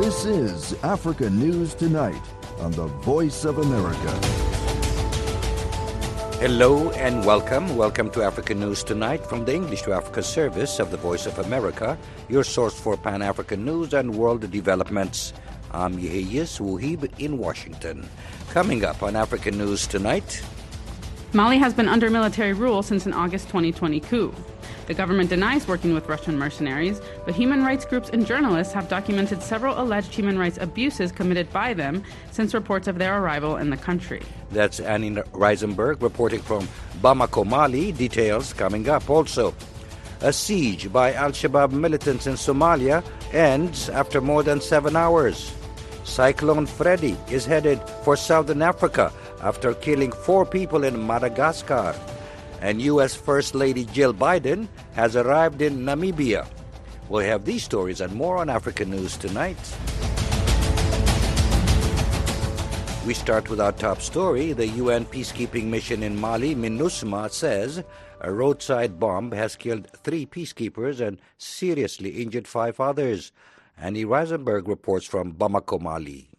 This is Africa News Tonight on the Voice of America. Hello and welcome. Welcome to Africa News Tonight from the English to Africa service of the Voice of America, your source for Pan African news and world developments. I'm Yehiyas Wuhib in Washington. Coming up on African News Tonight. Mali has been under military rule since an August 2020 coup. The government denies working with Russian mercenaries, but human rights groups and journalists have documented several alleged human rights abuses committed by them since reports of their arrival in the country. That's Annie Risemberg reporting from Bamako, Mali. Details coming up. Also, a siege by Al Shabaab militants in Somalia ends after more than seven hours. Cyclone Freddy is headed for southern Africa after killing four people in Madagascar. And U.S. First Lady Jill Biden has arrived in Namibia. We'll have these stories and more on African News tonight. We start with our top story. The UN peacekeeping mission in Mali, MINUSMA, says a roadside bomb has killed three peacekeepers and seriously injured five others. Annie Risemberg reports from Bamako, Mali.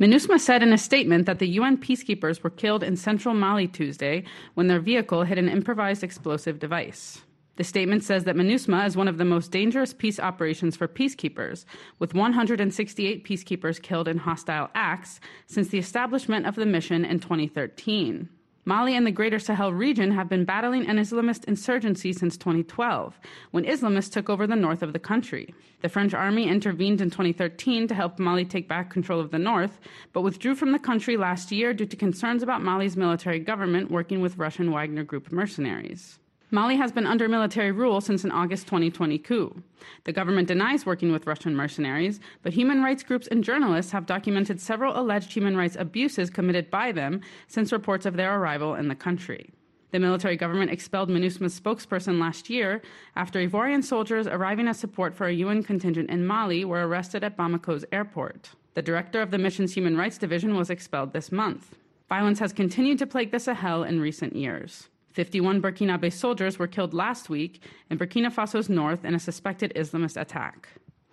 MINUSMA said in a statement that the UN peacekeepers were killed in central Mali Tuesday when their vehicle hit an improvised explosive device. The statement says that MINUSMA is one of the most dangerous peace operations for peacekeepers, with 168 peacekeepers killed in hostile acts since the establishment of the mission in 2013. Mali and the Greater Sahel region have been battling an Islamist insurgency since 2012, when Islamists took over the north of the country. The French army intervened in 2013 to help Mali take back control of the north, but withdrew from the country last year due to concerns about Mali's military government working with Russian Wagner Group mercenaries. Mali has been under military rule since an August 2020 coup. The government denies working with Russian mercenaries, but human rights groups and journalists have documented several alleged human rights abuses committed by them since reports of their arrival in the country. The military government expelled MINUSMA's spokesperson last year after Ivorian soldiers arriving as support for a UN contingent in Mali were arrested at Bamako's airport. The director of the mission's human rights division was expelled this month. Violence has continued to plague the Sahel in recent years. 51 Burkinabe soldiers were killed last week in Burkina Faso's north in a suspected Islamist attack.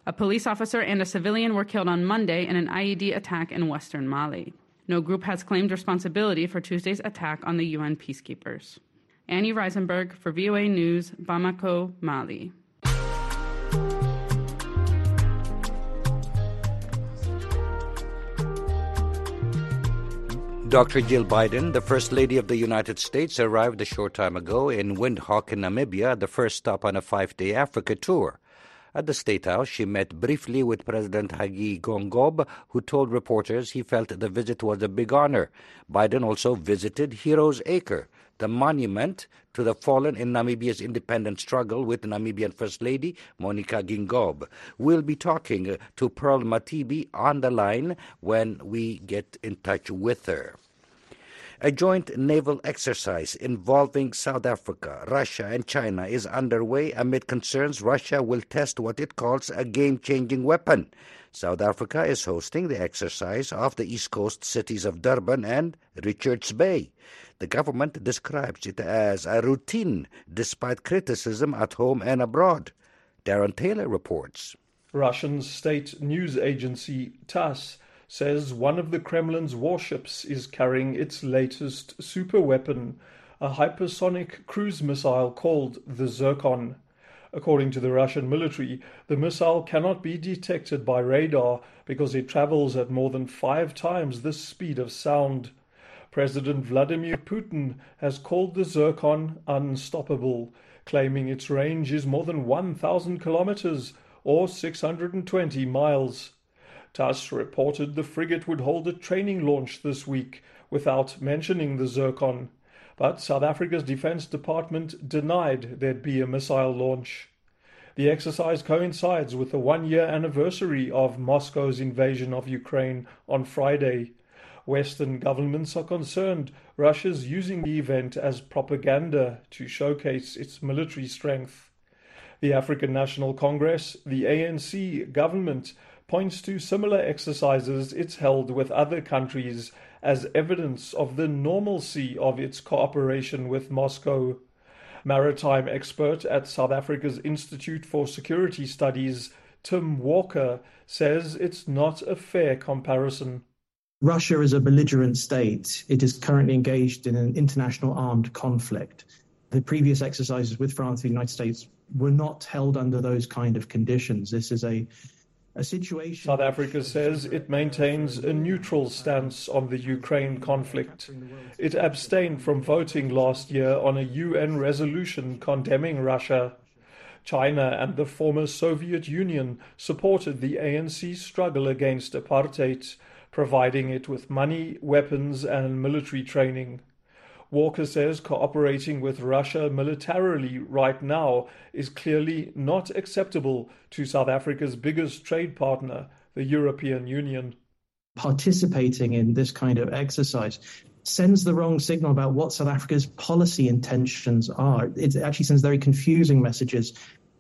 A police officer and a civilian were killed on Monday in an IED attack in western Mali. No group has claimed responsibility for Tuesday's attack on the UN peacekeepers. Annie Risemberg for VOA News, Bamako, Mali. Dr. Jill Biden, the First Lady of the United States, arrived a short time ago in Windhoek in Namibia, the first stop on a five day Africa tour. At the State House, she met briefly with President Hage Geingob, who told reporters he felt the visit was a big honor. Biden also visited Heroes Acre, the monument to the fallen in Namibia's independence struggle with Namibian First Lady Monica Geingos. We'll be talking to Pearl Matibe on the line when we get in touch with her. A joint naval exercise involving South Africa, Russia, and China is underway amid concerns Russia will test what it calls a game changing weapon. South Africa is hosting the exercise off the east coast cities of Durban and Richards Bay. The government describes it as a routine despite criticism at home and abroad. Darren Taylor reports. Russian state news agency TASS says one of the Kremlin's warships is carrying its latest superweapon, a hypersonic cruise missile called the Zircon. According to the Russian military, the missile cannot be detected by radar because it travels at more than five times the speed of sound. President Vladimir Putin has called the Zircon unstoppable, claiming its range is more than 1,000 kilometers or 620 miles. TASS reported the frigate would hold a training launch this week without mentioning the Zircon, but South Africa's Defense Department denied there'd be a missile launch. The exercise coincides with the one year anniversary of Moscow's invasion of Ukraine on Friday. Western governments are concerned Russia's using the event as propaganda to showcase its military strength. The African National Congress, the ANC government, points to similar exercises it's held with other countries as evidence of the normalcy of its cooperation with Moscow. Maritime expert at South Africa's Institute for Security Studies, Tim Walker, says it's not a fair comparison. Russia is a belligerent state. It is currently engaged in an international armed conflict. The previous exercises with France and the United States were not held under those kind of conditions. This is a. South Africa says it maintains a neutral stance on the Ukraine conflict. It abstained from voting last year on a UN resolution condemning Russia. China and the former Soviet Union supported the ANC's struggle against apartheid, providing it with money, weapons, and military training. Walker says cooperating with Russia militarily right now is clearly not acceptable to South Africa's biggest trade partner, the European Union. Participating in this kind of exercise sends the wrong signal about what South Africa's policy intentions are. It actually sends very confusing messages,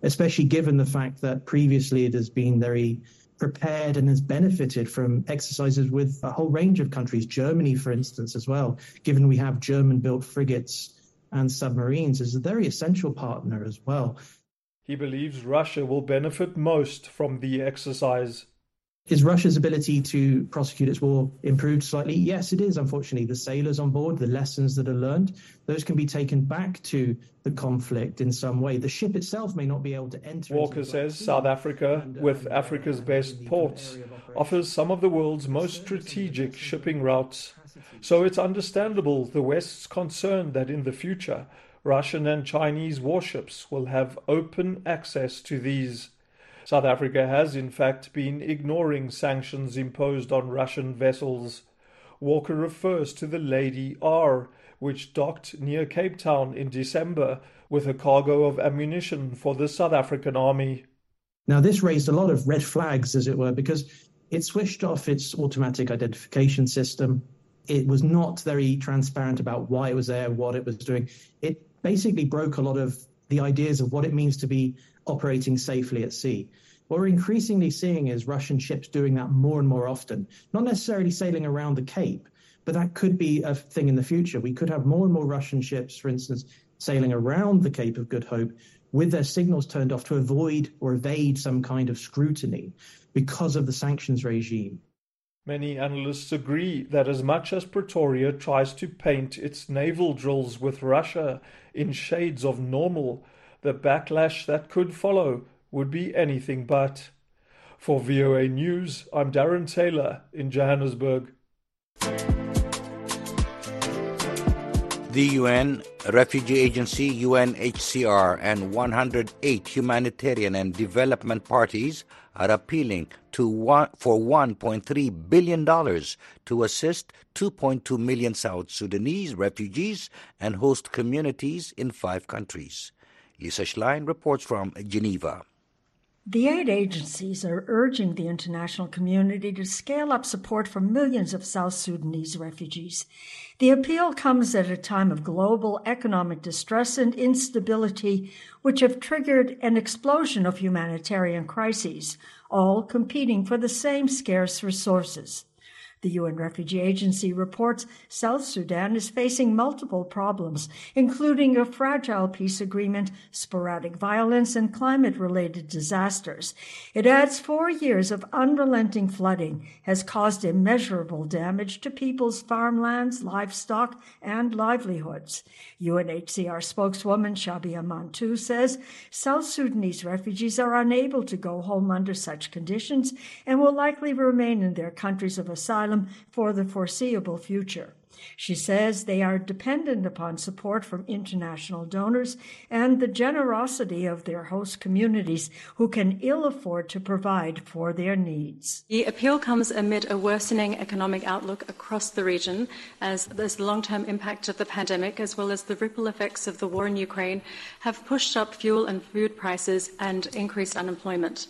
especially given the fact that previously it has been very prepared and has benefited from exercises with a whole range of countries, Germany, for instance, as well, given we have German built frigates and submarines, is a very essential partner as well. He believes Russia will benefit most from the exercise. Is Russia's ability to prosecute its war improved slightly? Yes, it is, unfortunately. The sailors on board, the lessons that are learned, those can be taken back to the conflict in some way. The ship itself may not be able to enter. Walker says South Africa, and, uh, with Africa's best ports, offers some of the world's most strategic shipping routes. So it's understandable the West's concern that in the future, Russian and Chinese warships will have open access to these. South Africa has, in fact, been ignoring sanctions imposed on Russian vessels. Walker refers to the Lady R, which docked near Cape Town in December with a cargo of ammunition for the South African Army. Now, this raised a lot of red flags, as it were, because it switched off its automatic identification system. It was not very transparent about why it was there, what it was doing. It basically broke a lot of the ideas of what it means to be operating safely at sea. What we're increasingly seeing is Russian ships doing that more and more often, not necessarily sailing around the Cape, but that could be a thing in the future. We could have more and more Russian ships, for instance, sailing around the Cape of Good Hope with their signals turned off to avoid or evade some kind of scrutiny because of the sanctions regime. Many analysts agree that as much as Pretoria tries to paint its naval drills with Russia in shades of normal, the backlash that could follow would be anything but. For VOA News, I'm Darren Taylor in Johannesburg. The UN Refugee Agency, UNHCR, and 108 humanitarian and development parties are appealing to one, for $1.3 billion to assist 2.2 million South Sudanese refugees and host communities in five countries. Lisa Schlein reports from Geneva. The aid agencies are urging the international community to scale up support for millions of South Sudanese refugees. The appeal comes at a time of global economic distress and instability, which have triggered an explosion of humanitarian crises, all competing for the same scarce resources. The UN Refugee Agency reports South Sudan is facing multiple problems, including a fragile peace agreement, sporadic violence, and climate related disasters. It adds four years of unrelenting flooding has caused immeasurable damage to people's farmlands, livestock, and livelihoods. UNHCR spokeswoman Shabia Mantoo says South Sudanese refugees are unable to go home under such conditions and will likely remain in their countries of asylum for the foreseeable future. She says they are dependent upon support from international donors and the generosity of their host communities who can ill afford to provide for their needs. The appeal comes amid a worsening economic outlook across the region as the long term impact of the pandemic as well as the ripple effects of the war in Ukraine have pushed up fuel and food prices and increased unemployment.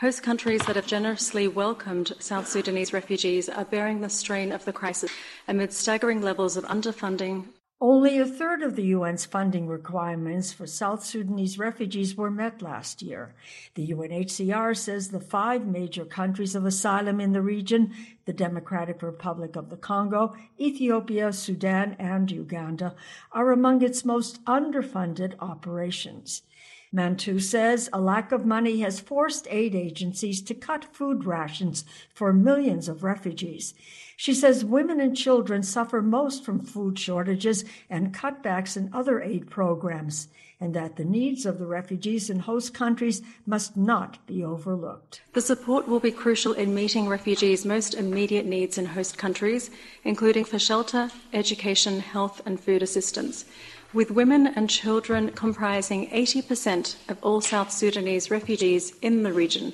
Host countries that have generously welcomed South Sudanese refugees are bearing the strain of the crisis amid staggering levels of underfunding. Only a third of the UN's funding requirements for South Sudanese refugees were met last year. The UNHCR says the five major countries of asylum in the region, the Democratic Republic of the Congo, Ethiopia, Sudan, and Uganda, are among its most underfunded operations. Mantoo says a lack of money has forced aid agencies to cut food rations for millions of refugees. She says women and children suffer most from food shortages and cutbacks in other aid programs, and that the needs of the refugees in host countries must not be overlooked. The support will be crucial in meeting refugees' most immediate needs in host countries, including for shelter, education, health, and food assistance with women and children comprising 80% of all South Sudanese refugees in the region.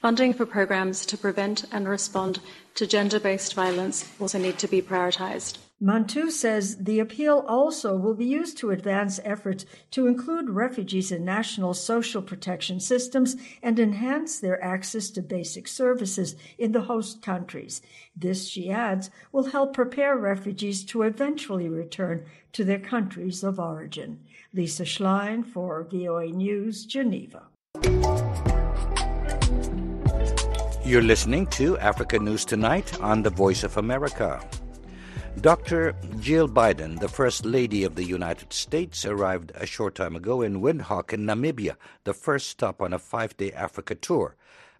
Funding for programs to prevent and respond to gender based violence also need to be prioritised. Mantoo says the appeal also will be used to advance efforts to include refugees in national social protection systems and enhance their access to basic services in the host countries. This, she adds, will help prepare refugees to eventually return to their countries of origin. Lisa Schlein for VOA News, Geneva. You're listening to Africa News Tonight on the Voice of America. Dr. Jill Biden, the First Lady of the United States, arrived a short time ago in Windhoek in Namibia, the first stop on a five day Africa tour.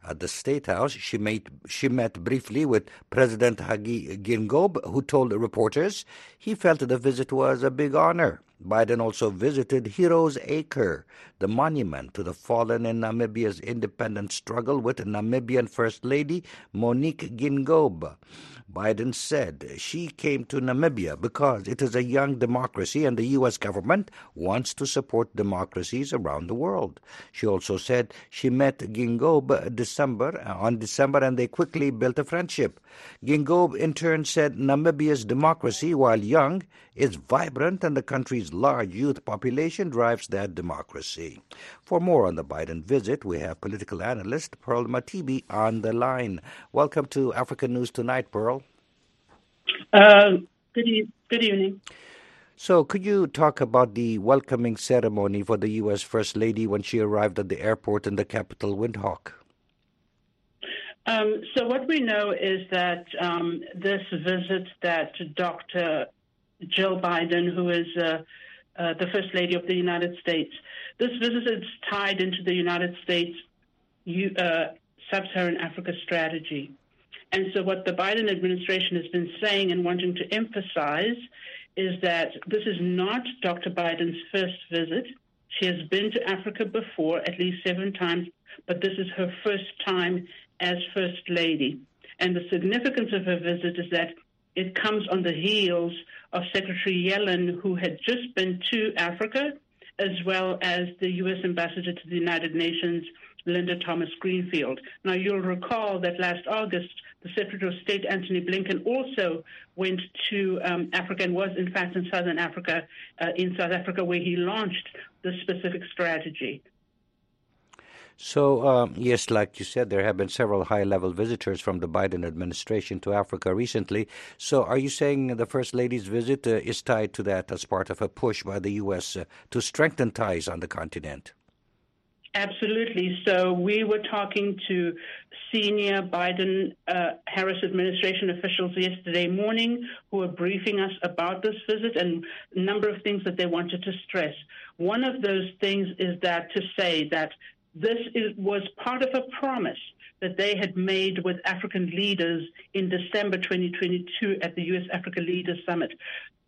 At the State House, she, made, she met briefly with President Hage Geingob, who told reporters he felt the visit was a big honor. Biden also visited Heroes Acre, the monument to the fallen in Namibia's independence struggle with Namibian First Lady Monique Geingos. Biden said she came to Namibia because it is a young democracy and the U.S. government wants to support democracies around the world. She also said she met Geingob December, on December and they quickly built a friendship. Geingob in turn said Namibia's democracy, while young, is vibrant and the country's large youth population drives that democracy. For more on the Biden visit, we have political analyst Pearl Matibe on the line. Welcome to African News Tonight, Pearl. Uh, good, e- good evening. So, could you talk about the welcoming ceremony for the U.S. First Lady when she arrived at the airport in the capital, Windhoek? Um, so, what we know is that um, this visit that Dr. Jill Biden, who is uh, uh, the First Lady of the United States, this visit is tied into the United States uh, Sub Saharan Africa strategy. And so, what the Biden administration has been saying and wanting to emphasize is that this is not Dr. Biden's first visit. She has been to Africa before, at least seven times, but this is her first time as First Lady. And the significance of her visit is that it comes on the heels of Secretary Yellen, who had just been to Africa, as well as the U.S. Ambassador to the United Nations, Linda Thomas Greenfield. Now, you'll recall that last August, the Secretary of State Antony Blinken also went to um, Africa and was, in fact, in Southern Africa, uh, in South Africa, where he launched the specific strategy. So, um, yes, like you said, there have been several high level visitors from the Biden administration to Africa recently. So, are you saying the First Lady's visit uh, is tied to that as part of a push by the U.S. Uh, to strengthen ties on the continent? Absolutely. So we were talking to senior Biden uh, Harris administration officials yesterday morning who were briefing us about this visit and a number of things that they wanted to stress. One of those things is that to say that this is, was part of a promise that they had made with African leaders in December 2022 at the U.S. Africa Leaders Summit.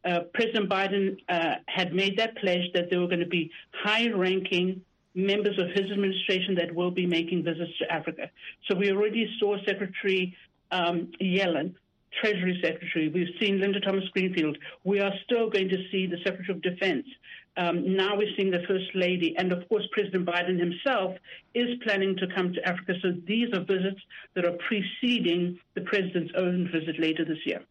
Uh, President Biden uh, had made that pledge that there were going to be high ranking members of his administration that will be making visits to Africa. So we already saw Secretary um, Yellen, Treasury Secretary. We've seen Linda Thomas Greenfield. We are still going to see the Secretary of Defense. Um, now we're seeing the First Lady. And of course, President Biden himself is planning to come to Africa. So these are visits that are preceding the president's own visit later this year.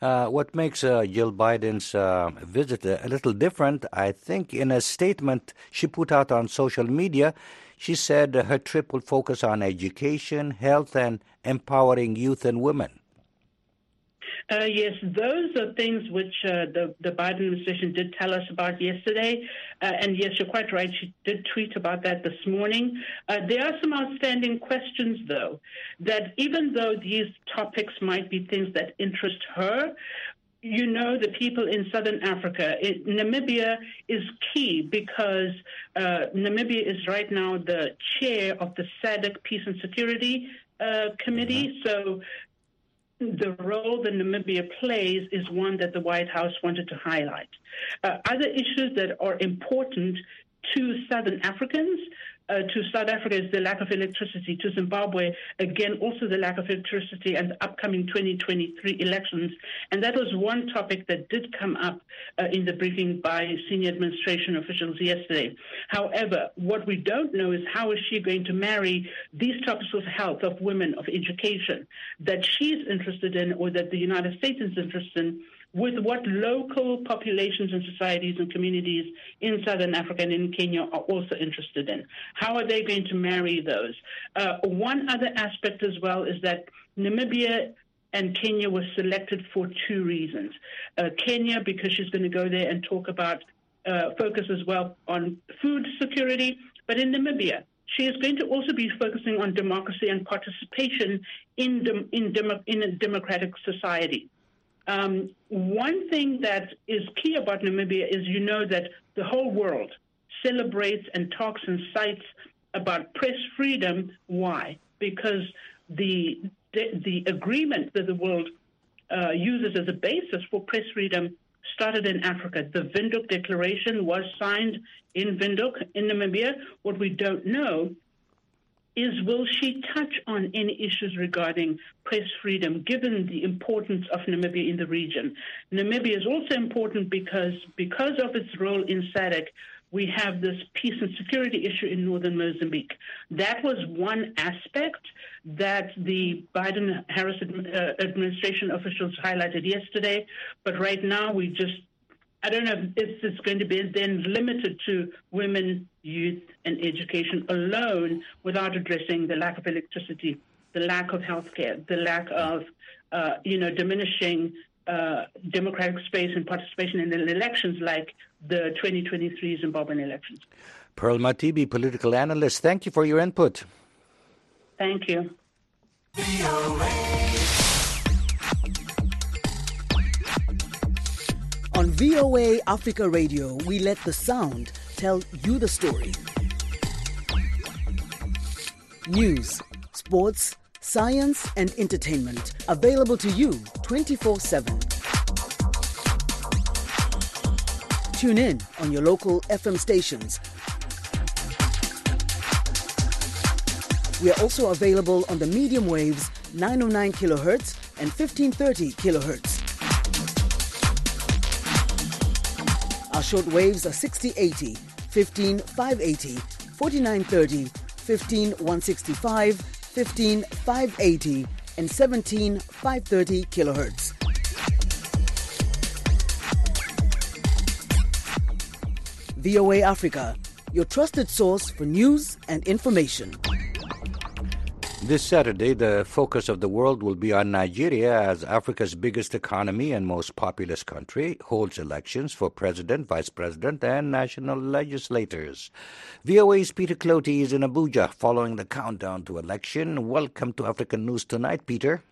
Uh, what makes uh, Jill Biden's uh, visit a little different, I think, in a statement she put out on social media, she said her trip will focus on education, health, and empowering youth and women. Uh, yes, those are things which uh, the, the Biden administration did tell us about yesterday. Uh, and yes, you're quite right. She did tweet about that this morning. Uh, there are some outstanding questions, though, that even though these topics might be things that interest her, you know the people in southern Africa. It, Namibia is key because uh, Namibia is right now the chair of the SADC Peace and Security uh, Committee. Mm-hmm. So the role that Namibia plays is one that the White House wanted to highlight. Uh, other issues that are important to Southern Africans uh, to South Africa is the lack of electricity. To Zimbabwe, again, also the lack of electricity and the upcoming 2023 elections. And that was one topic that did come up uh, in the briefing by senior administration officials yesterday. However, what we don't know is how is she going to marry these topics of health, of women, of education that she's interested in or that the United States is interested in with what local populations and societies and communities in Southern Africa and in Kenya are also interested in. How are they going to marry those? Uh, one other aspect as well is that Namibia and Kenya were selected for two reasons. Uh, Kenya, because she's going to go there and talk about, uh, focus as well on food security, but in Namibia, she is going to also be focusing on democracy and participation in, dem- in, dem- in a democratic society. Um, one thing that is key about Namibia is you know that the whole world celebrates and talks and cites about press freedom. Why? Because the the, the agreement that the world uh, uses as a basis for press freedom started in Africa. The Windhoek Declaration was signed in Windhoek in Namibia. What we don't know is will she touch on any issues regarding press freedom, given the importance of Namibia in the region? Namibia is also important because because of its role in SADC, we have this peace and security issue in northern Mozambique. That was one aspect that the Biden Harris uh, administration officials highlighted yesterday. But right now, we just I don't know if it's going to be then limited to women, youth, and education alone without addressing the lack of electricity, the lack of healthcare, the lack of, uh, you know, diminishing uh, democratic space and participation in the elections like the 2023 Zimbabwean elections. Pearl Matibe, political analyst, thank you for your input. Thank you. On VOA Africa Radio, we let the sound tell you the story. News, sports, science, and entertainment available to you 24 7. Tune in on your local FM stations. We are also available on the medium waves 909 kHz and 1530 kHz. Our short waves are 6080, 15580, 4930, 15165, 15580, and 17530 kilohertz. VOA Africa, your trusted source for news and information. This Saturday, the focus of the world will be on Nigeria as Africa's biggest economy and most populous country holds elections for president, vice president, and national legislators. VOA's Peter Clottey is in Abuja following the countdown to election. Welcome to African News Tonight, Peter.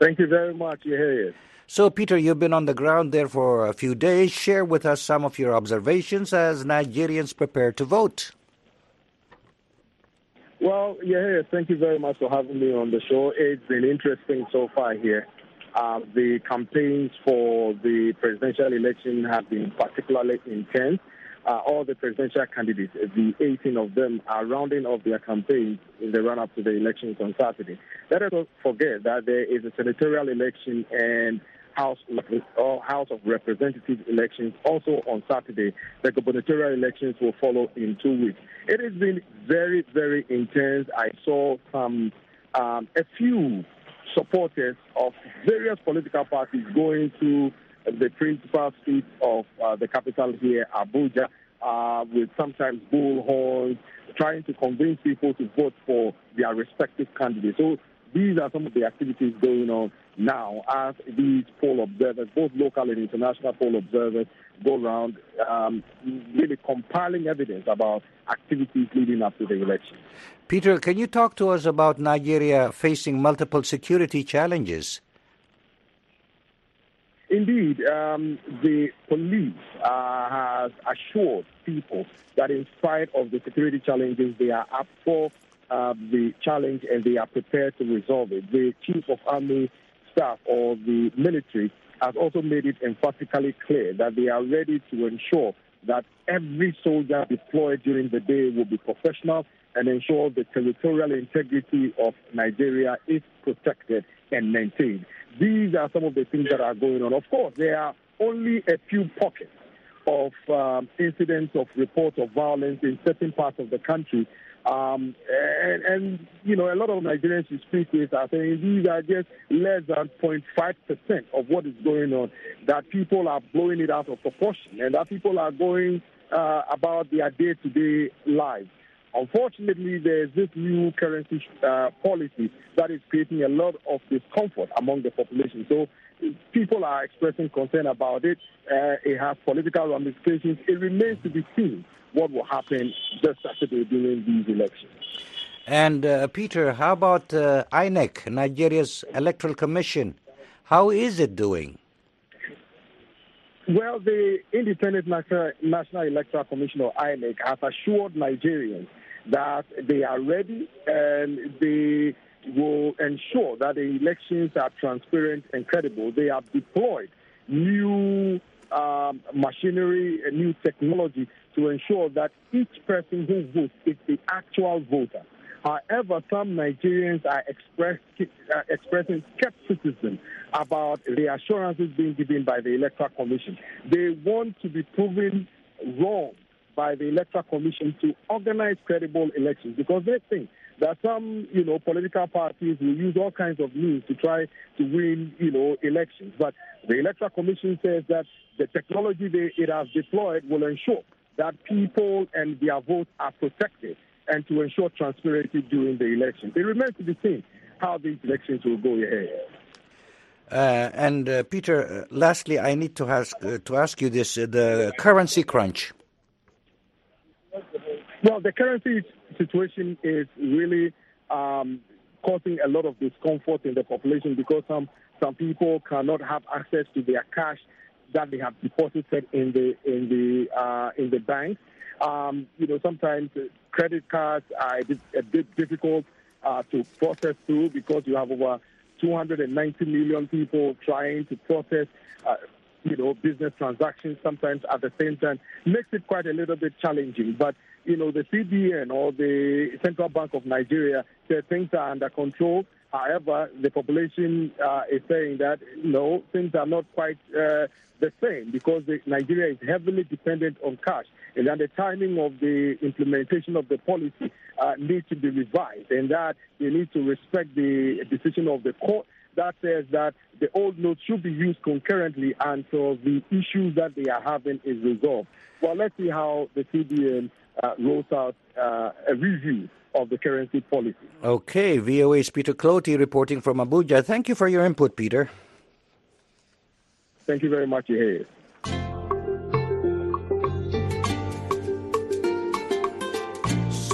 Thank you very much, Yahya. So, Peter, you've been on the ground there for a few days. Share with us some of your observations as Nigerians prepare to vote. Well, yeah, thank you very much for having me on the show. It's been interesting so far here. Uh, the campaigns for the presidential election have been particularly intense. Uh, all the presidential candidates, the 18 of them, are rounding off their campaigns in the run up to the elections on Saturday. Let us not forget that there is a senatorial election and House or House of Representatives elections also on Saturday. The gubernatorial elections will follow in two weeks. It has been very, very intense. I saw some um, a few supporters of various political parties going to the principal streets of uh, the capital here, Abuja, uh, with sometimes bullhorns, trying to convince people to vote for their respective candidates. So these are some of the activities going on now as these poll observers, both local and international poll observers, go around um, really compiling evidence about activities leading up to the election. Peter, can you talk to us about Nigeria facing multiple security challenges? indeed, um, the police uh, has assured people that in spite of the security challenges, they are up for uh, the challenge and they are prepared to resolve it. The chief of army staff or the military has also made it emphatically clear that they are ready to ensure that every soldier deployed during the day will be professional and ensure the territorial integrity of Nigeria is protected and maintained. These are some of the things that are going on. Of course, there are only a few pockets of um, incidents of reports of violence in certain parts of the country. Um, and, and, you know, a lot of Nigerians you speak with are saying these are just less than 0.5% of what is going on, that people are blowing it out of proportion, and that people are going uh, about their day to day lives. Unfortunately, there's this new currency uh, policy that is creating a lot of discomfort among the population. So people are expressing concern about it. Uh, it has political ramifications. It remains to be seen what will happen this Saturday during these elections. And uh, Peter, how about uh, INEC, Nigeria's Electoral Commission? How is it doing? Well, the Independent National, National Electoral Commission, or INEC, has assured Nigerians that they are ready and they will ensure that the elections are transparent and credible. They have deployed new um, machinery and new technology to ensure that each person who votes is the actual voter. However, some Nigerians are express, uh, expressing skepticism about the assurances being given by the Electoral Commission. They want to be proven wrong by the Electoral Commission to organize credible elections because they think that some, you know, political parties will use all kinds of means to try to win, you know, elections. But the Electoral Commission says that the technology they, it has deployed will ensure that people and their votes are protected and to ensure transparency during the election. It remains to be seen how these elections will go ahead. Uh, and uh, Peter, uh, lastly, I need to ask uh, to ask you this: uh, the currency crunch. Well, the currency situation is really um, causing a lot of discomfort in the population because some some people cannot have access to their cash that they have deposited in the in the uh, in the bank. Um, you know, sometimes credit cards are a bit, difficult uh, to process through because you have over 290 million people trying to process uh, you know, business transactions sometimes at the same time makes it quite a little bit challenging. But, you know, the CBN or the Central Bank of Nigeria said things are under control. However, the population uh, is saying that, no, things are not quite uh, the same because the, Nigeria is heavily dependent on cash. And then the timing of the implementation of the policy uh, needs to be revised and that they need to respect the decision of the court that says that the old notes should be used concurrently until the issues that they are having is resolved. Well, let's see how the CBN rolls out uh, a review of the currency policy. Okay, VOA's Peter Clottey reporting from Abuja. Thank you for your input, Peter. Thank you very much, Hayes.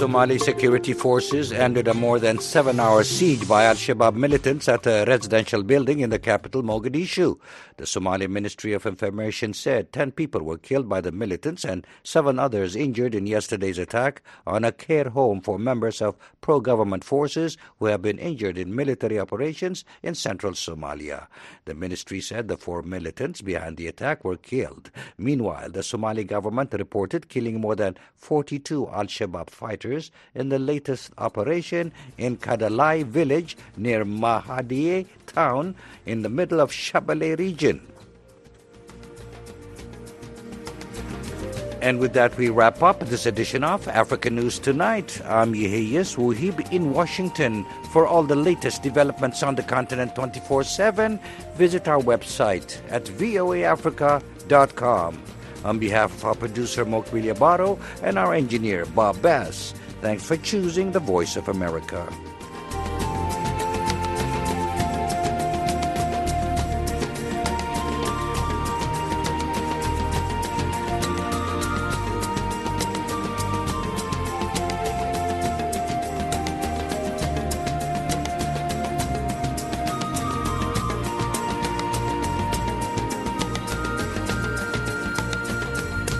Somali security forces ended a more than seven hour siege by Al Shabaab militants at a residential building in the capital, Mogadishu. The Somali Ministry of Information said 10 people were killed by the militants and seven others injured in yesterday's attack on a care home for members of pro government forces who have been injured in military operations in central Somalia. The ministry said the four militants behind the attack were killed. Meanwhile, the Somali government reported killing more than 42 Al Shabaab fighters in the latest operation in Kadalai village near Mahadiye town in the middle of Shabelle region. And with that, we wrap up this edition of Africa News Tonight. I'm Yeheyes Wuhib in Washington. For all the latest developments on the continent 24 7, visit our website at voaafrica.com. On behalf of our producer Mokwilia Baro and our engineer Bob Bass, thanks for choosing the Voice of America.